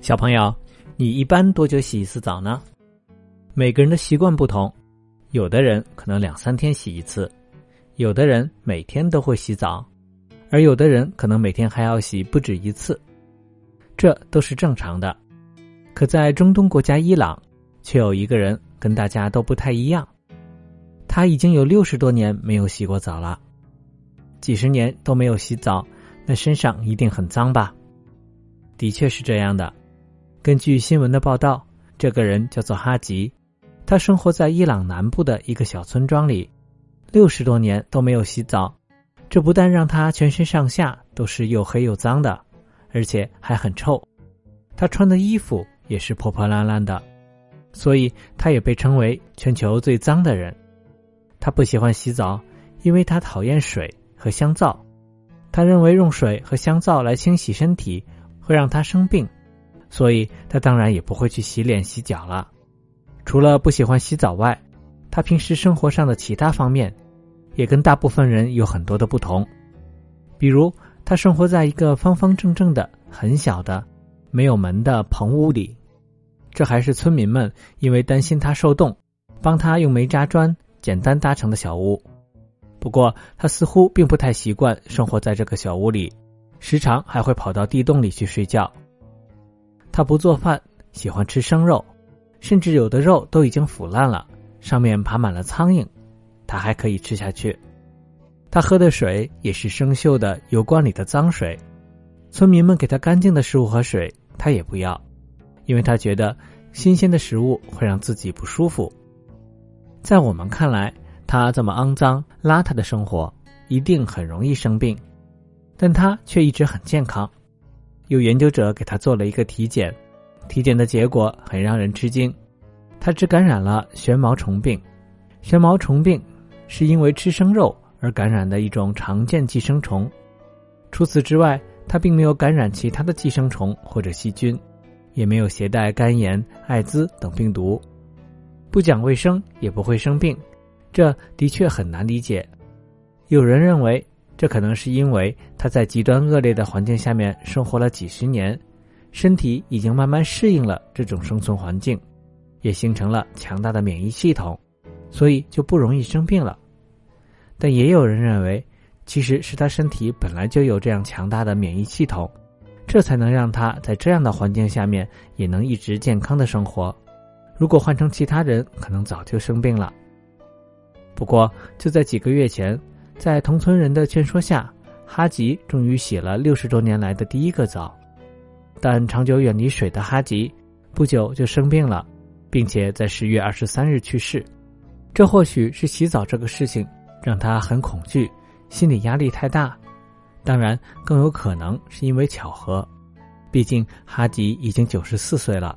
小朋友，你一般多久洗一次澡呢？每个人的习惯不同，有的人可能两三天洗一次，有的人每天都会洗澡，而有的人可能每天还要洗不止一次，这都是正常的。可在中东国家伊朗，却有一个人跟大家都不太一样，他已经有六十多年没有洗过澡了，几十年都没有洗澡，那身上一定很脏吧？的确是这样的。根据新闻的报道，这个人叫做哈吉，他生活在伊朗南部的一个小村庄里，六十多年都没有洗澡。这不但让他全身上下都是又黑又脏的，而且还很臭。他穿的衣服也是破破烂烂的，所以他也被称为全球最脏的人。他不喜欢洗澡，因为他讨厌水和香皂。他认为用水和香皂来清洗身体会让他生病。所以他当然也不会去洗脸洗脚了。除了不喜欢洗澡外，他平时生活上的其他方面，也跟大部分人有很多的不同。比如，他生活在一个方方正正的、很小的、没有门的棚屋里，这还是村民们因为担心他受冻，帮他用煤渣砖简单搭成的小屋。不过，他似乎并不太习惯生活在这个小屋里，时常还会跑到地洞里去睡觉。他不做饭，喜欢吃生肉，甚至有的肉都已经腐烂了，上面爬满了苍蝇，他还可以吃下去。他喝的水也是生锈的油罐里的脏水，村民们给他干净的食物和水，他也不要，因为他觉得新鲜的食物会让自己不舒服。在我们看来，他这么肮脏邋遢的生活一定很容易生病，但他却一直很健康。有研究者给他做了一个体检，体检的结果很让人吃惊，他只感染了旋毛虫病。旋毛虫病是因为吃生肉而感染的一种常见寄生虫。除此之外，他并没有感染其他的寄生虫或者细菌，也没有携带肝炎、艾滋等病毒，不讲卫生也不会生病，这的确很难理解。有人认为。这可能是因为他在极端恶劣的环境下面生活了几十年，身体已经慢慢适应了这种生存环境，也形成了强大的免疫系统，所以就不容易生病了。但也有人认为，其实是他身体本来就有这样强大的免疫系统，这才能让他在这样的环境下面也能一直健康的生活。如果换成其他人，可能早就生病了。不过就在几个月前。在同村人的劝说下，哈吉终于洗了六十多年来的第一个澡。但长久远离水的哈吉，不久就生病了，并且在十月二十三日去世。这或许是洗澡这个事情让他很恐惧，心理压力太大。当然，更有可能是因为巧合，毕竟哈吉已经九十四岁了。